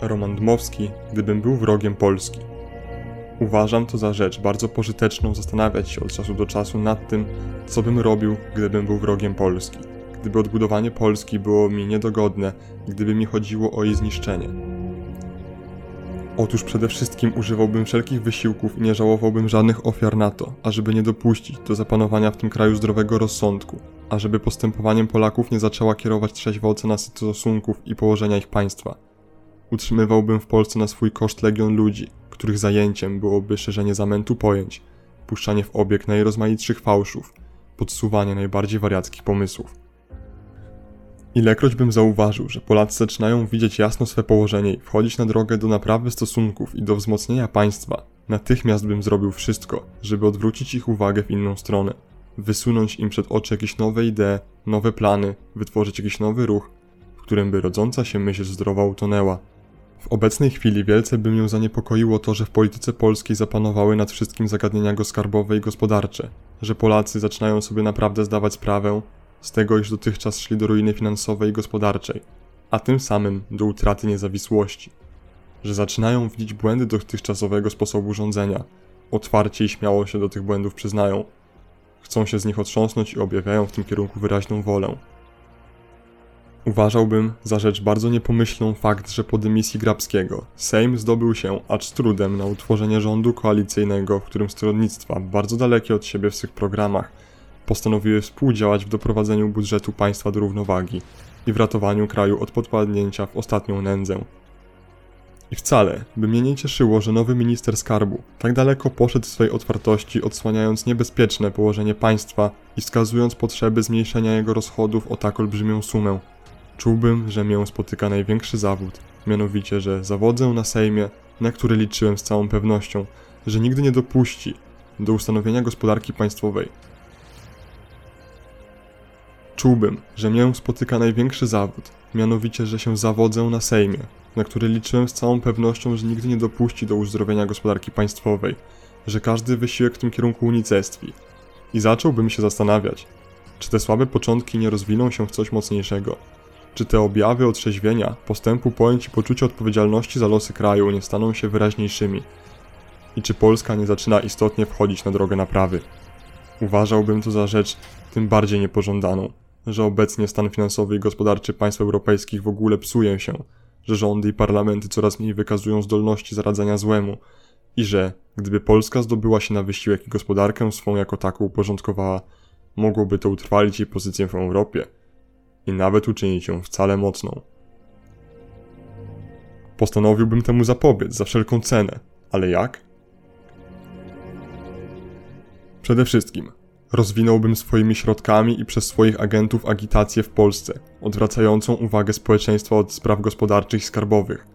Roman Dmowski, gdybym był wrogiem Polski. Uważam to za rzecz bardzo pożyteczną zastanawiać się od czasu do czasu nad tym, co bym robił, gdybym był wrogiem Polski. Gdyby odbudowanie Polski było mi niedogodne, gdyby mi chodziło o jej zniszczenie. Otóż przede wszystkim używałbym wszelkich wysiłków i nie żałowałbym żadnych ofiar na to, ażeby nie dopuścić do zapanowania w tym kraju zdrowego rozsądku, ażeby postępowaniem Polaków nie zaczęła kierować trzeźwa ocena stosunków i położenia ich państwa. Utrzymywałbym w Polsce na swój koszt legion ludzi, których zajęciem byłoby szerzenie zamętu pojęć, puszczanie w obieg najrozmaitszych fałszów, podsuwanie najbardziej wariackich pomysłów. Ilekroć bym zauważył, że Polacy zaczynają widzieć jasno swe położenie i wchodzić na drogę do naprawy stosunków i do wzmocnienia państwa, natychmiast bym zrobił wszystko, żeby odwrócić ich uwagę w inną stronę, wysunąć im przed oczy jakieś nowe idee, nowe plany, wytworzyć jakiś nowy ruch, w którym by rodząca się myśl zdrowa utonęła. W obecnej chwili wielce by mnie zaniepokoiło to, że w polityce polskiej zapanowały nad wszystkim zagadnienia skarbowe i gospodarcze, że Polacy zaczynają sobie naprawdę zdawać sprawę z tego, iż dotychczas szli do ruiny finansowej i gospodarczej, a tym samym do utraty niezawisłości, że zaczynają widzieć błędy dotychczasowego sposobu rządzenia, otwarcie i śmiało się do tych błędów przyznają, chcą się z nich otrząsnąć i objawiają w tym kierunku wyraźną wolę. Uważałbym za rzecz bardzo niepomyślną fakt, że po dymisji Grabskiego Sejm zdobył się, acz trudem, na utworzenie rządu koalicyjnego, w którym stronnictwa, bardzo dalekie od siebie w swych programach, postanowiły współdziałać w doprowadzeniu budżetu państwa do równowagi i w ratowaniu kraju od podpadnięcia w ostatnią nędzę. I wcale by mnie nie cieszyło, że nowy minister skarbu tak daleko poszedł w swej otwartości, odsłaniając niebezpieczne położenie państwa i wskazując potrzeby zmniejszenia jego rozchodów o tak olbrzymią sumę. Czułbym, że mię spotyka największy zawód, mianowicie, że zawodzę na Sejmie, na który liczyłem z całą pewnością, że nigdy nie dopuści do ustanowienia gospodarki państwowej, Czułbym, że mię spotyka największy zawód, mianowicie, że się zawodzę na Sejmie, na który liczyłem z całą pewnością, że nigdy nie dopuści do uzdrowienia gospodarki państwowej, że każdy wysiłek w tym kierunku unicestwi. I zacząłbym się zastanawiać, czy te słabe początki nie rozwiną się w coś mocniejszego, czy te objawy otrzeźwienia, postępu pojęć i poczucia odpowiedzialności za losy kraju nie staną się wyraźniejszymi, i czy Polska nie zaczyna istotnie wchodzić na drogę naprawy. Uważałbym to za rzecz tym bardziej niepożądaną że obecnie stan finansowy i gospodarczy państw europejskich w ogóle psuje się, że rządy i parlamenty coraz mniej wykazują zdolności zaradzania złemu i że, gdyby Polska zdobyła się na wysiłek i gospodarkę swą jako taką uporządkowała, mogłoby to utrwalić jej pozycję w Europie i nawet uczynić ją wcale mocną. Postanowiłbym temu zapobiec za wszelką cenę, ale jak? Przede wszystkim Rozwinąłbym swoimi środkami i przez swoich agentów agitację w Polsce, odwracającą uwagę społeczeństwa od spraw gospodarczych i skarbowych.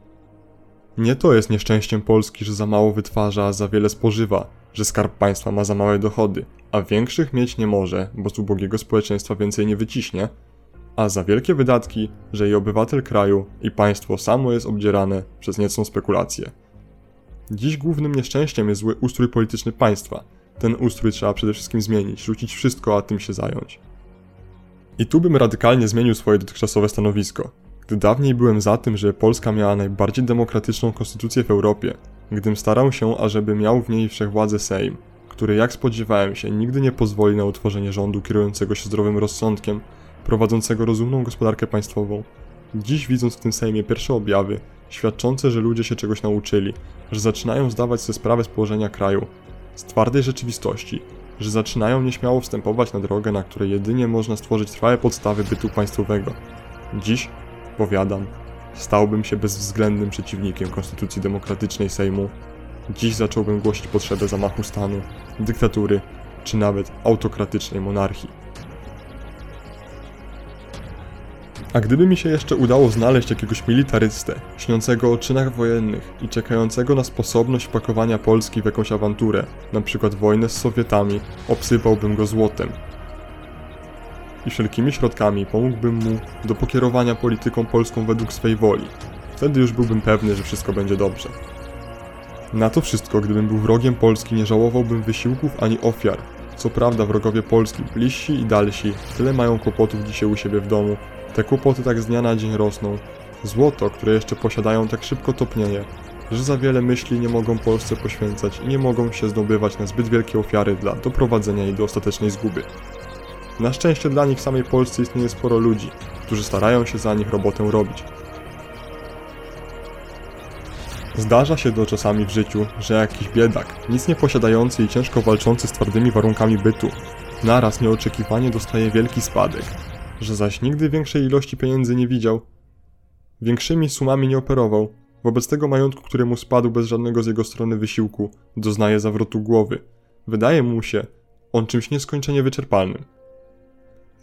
Nie to jest nieszczęściem Polski, że za mało wytwarza, za wiele spożywa, że skarb państwa ma za małe dochody, a większych mieć nie może, bo z ubogiego społeczeństwa więcej nie wyciśnie, a za wielkie wydatki, że i obywatel kraju, i państwo samo jest obdzierane przez niecną spekulację. Dziś głównym nieszczęściem jest zły ustrój polityczny państwa – ten ustrój trzeba przede wszystkim zmienić, rzucić wszystko, a tym się zająć. I tu bym radykalnie zmienił swoje dotychczasowe stanowisko. Gdy dawniej byłem za tym, że Polska miała najbardziej demokratyczną konstytucję w Europie, gdym starał się, ażeby miał w niej wszechwładzę Sejm, który jak spodziewałem się nigdy nie pozwoli na utworzenie rządu kierującego się zdrowym rozsądkiem, prowadzącego rozumną gospodarkę państwową. Dziś widząc w tym Sejmie pierwsze objawy, świadczące, że ludzie się czegoś nauczyli, że zaczynają zdawać sobie sprawę z położenia kraju, z twardej rzeczywistości, że zaczynają nieśmiało wstępować na drogę, na której jedynie można stworzyć trwałe podstawy bytu państwowego. Dziś, powiadam, stałbym się bezwzględnym przeciwnikiem konstytucji demokratycznej Sejmu. Dziś zacząłbym głosić potrzebę zamachu stanu, dyktatury, czy nawet autokratycznej monarchii. A gdyby mi się jeszcze udało znaleźć jakiegoś militarystę, śniącego o czynach wojennych i czekającego na sposobność wpakowania Polski w jakąś awanturę, na przykład wojnę z Sowietami, obsypałbym go złotem. I wszelkimi środkami pomógłbym mu do pokierowania polityką polską według swej woli. Wtedy już byłbym pewny, że wszystko będzie dobrze. Na to wszystko, gdybym był wrogiem Polski, nie żałowałbym wysiłków ani ofiar. Co prawda wrogowie Polski, bliżsi i dalsi, tyle mają kłopotów dzisiaj u siebie w domu, te kłopoty tak z dnia na dzień rosną, Złoto, które jeszcze posiadają, tak szybko topnieje, że za wiele myśli nie mogą Polsce poświęcać i nie mogą się zdobywać na zbyt wielkie ofiary dla doprowadzenia jej do ostatecznej zguby. Na szczęście dla nich w samej Polsce istnieje sporo ludzi, którzy starają się za nich robotę robić. Zdarza się to czasami w życiu, że jakiś biedak, nic nie posiadający i ciężko walczący z twardymi warunkami bytu, naraz nieoczekiwanie dostaje wielki spadek, że zaś nigdy większej ilości pieniędzy nie widział, większymi sumami nie operował, wobec tego majątku, który mu spadł bez żadnego z jego strony wysiłku, doznaje zawrotu głowy. Wydaje mu się on czymś nieskończenie wyczerpalnym.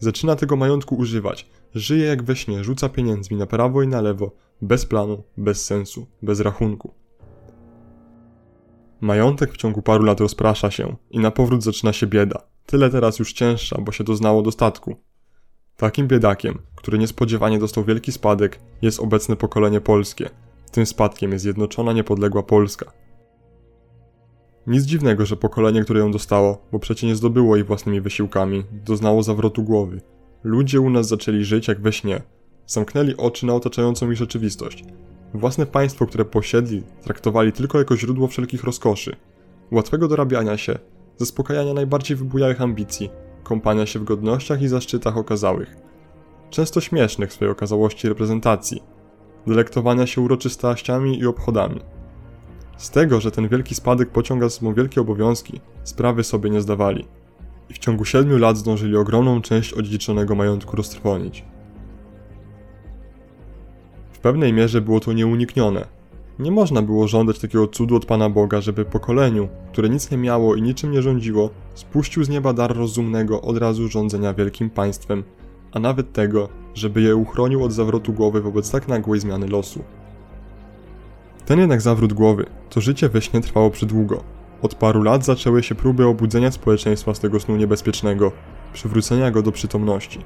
Zaczyna tego majątku używać, żyje jak we śnie, rzuca pieniędzmi na prawo i na lewo, bez planu, bez sensu, bez rachunku. Majątek w ciągu paru lat rozprasza się i na powrót zaczyna się bieda. Tyle teraz już cięższa, bo się doznało dostatku. Takim biedakiem, który niespodziewanie dostał wielki spadek, jest obecne pokolenie polskie. Tym spadkiem jest zjednoczona niepodległa Polska. Nic dziwnego, że pokolenie, które ją dostało, bo przecie nie zdobyło jej własnymi wysiłkami, doznało zawrotu głowy. Ludzie u nas zaczęli żyć jak we śnie. Zamknęli oczy na otaczającą ich rzeczywistość. Własne państwo, które posiedli, traktowali tylko jako źródło wszelkich rozkoszy. Łatwego dorabiania się, zaspokajania najbardziej wybujałych ambicji, kąpania się w godnościach i zaszczytach okazałych. Często śmiesznych w swojej okazałości reprezentacji, delektowania się uroczystościami i obchodami. Z tego, że ten wielki spadek pociąga z sobą wielkie obowiązki, sprawy sobie nie zdawali. I w ciągu siedmiu lat zdążyli ogromną część odziedziczonego majątku roztrwonić. W pewnej mierze było to nieuniknione. Nie można było żądać takiego cudu od Pana Boga, żeby pokoleniu, które nic nie miało i niczym nie rządziło, spuścił z nieba dar rozumnego od razu rządzenia wielkim państwem, a nawet tego, żeby je uchronił od zawrotu głowy wobec tak nagłej zmiany losu. Ten jednak zawrót głowy, to życie we śnie trwało przydługo. Od paru lat zaczęły się próby obudzenia społeczeństwa z tego snu niebezpiecznego, przywrócenia go do przytomności.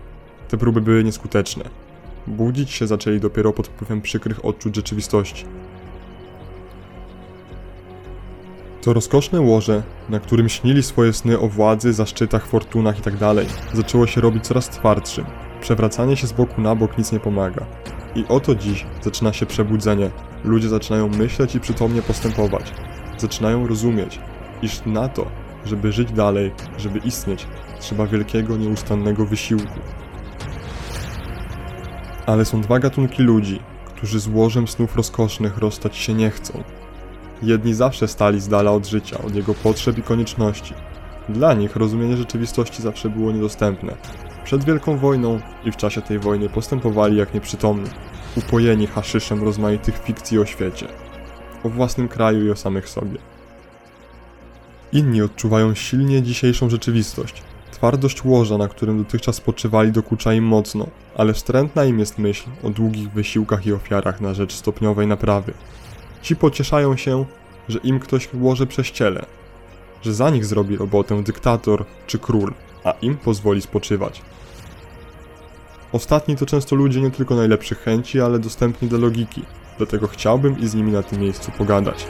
Te próby były nieskuteczne. Budzić się zaczęli dopiero pod wpływem przykrych odczuć rzeczywistości. To rozkoszne łoże, na którym śnili swoje sny o władzy, zaszczytach, fortunach itd., zaczęło się robić coraz twardszym. Przewracanie się z boku na bok nic nie pomaga. I oto dziś zaczyna się przebudzenie. Ludzie zaczynają myśleć i przytomnie postępować. Zaczynają rozumieć, iż na to, żeby żyć dalej, żeby istnieć, trzeba wielkiego, nieustannego wysiłku. Ale są dwa gatunki ludzi, którzy z łożem snów rozkosznych rozstać się nie chcą. Jedni zawsze stali z dala od życia, od jego potrzeb i konieczności. Dla nich rozumienie rzeczywistości zawsze było niedostępne. Przed Wielką Wojną i w czasie tej wojny postępowali jak nieprzytomni, upojeni haszyszem rozmaitych fikcji o świecie, o własnym kraju i o samych sobie. Inni odczuwają silnie dzisiejszą rzeczywistość. Twardość łoża, na którym dotychczas spoczywali, dokucza im mocno, ale wstrętna im jest myśl o długich wysiłkach i ofiarach na rzecz stopniowej naprawy. Ci pocieszają się, że im ktoś łoże prześciele, że za nich zrobi robotę dyktator czy król, a im pozwoli spoczywać. Ostatni to często ludzie nie tylko najlepszych chęci, ale dostępni do logiki, dlatego chciałbym i z nimi na tym miejscu pogadać.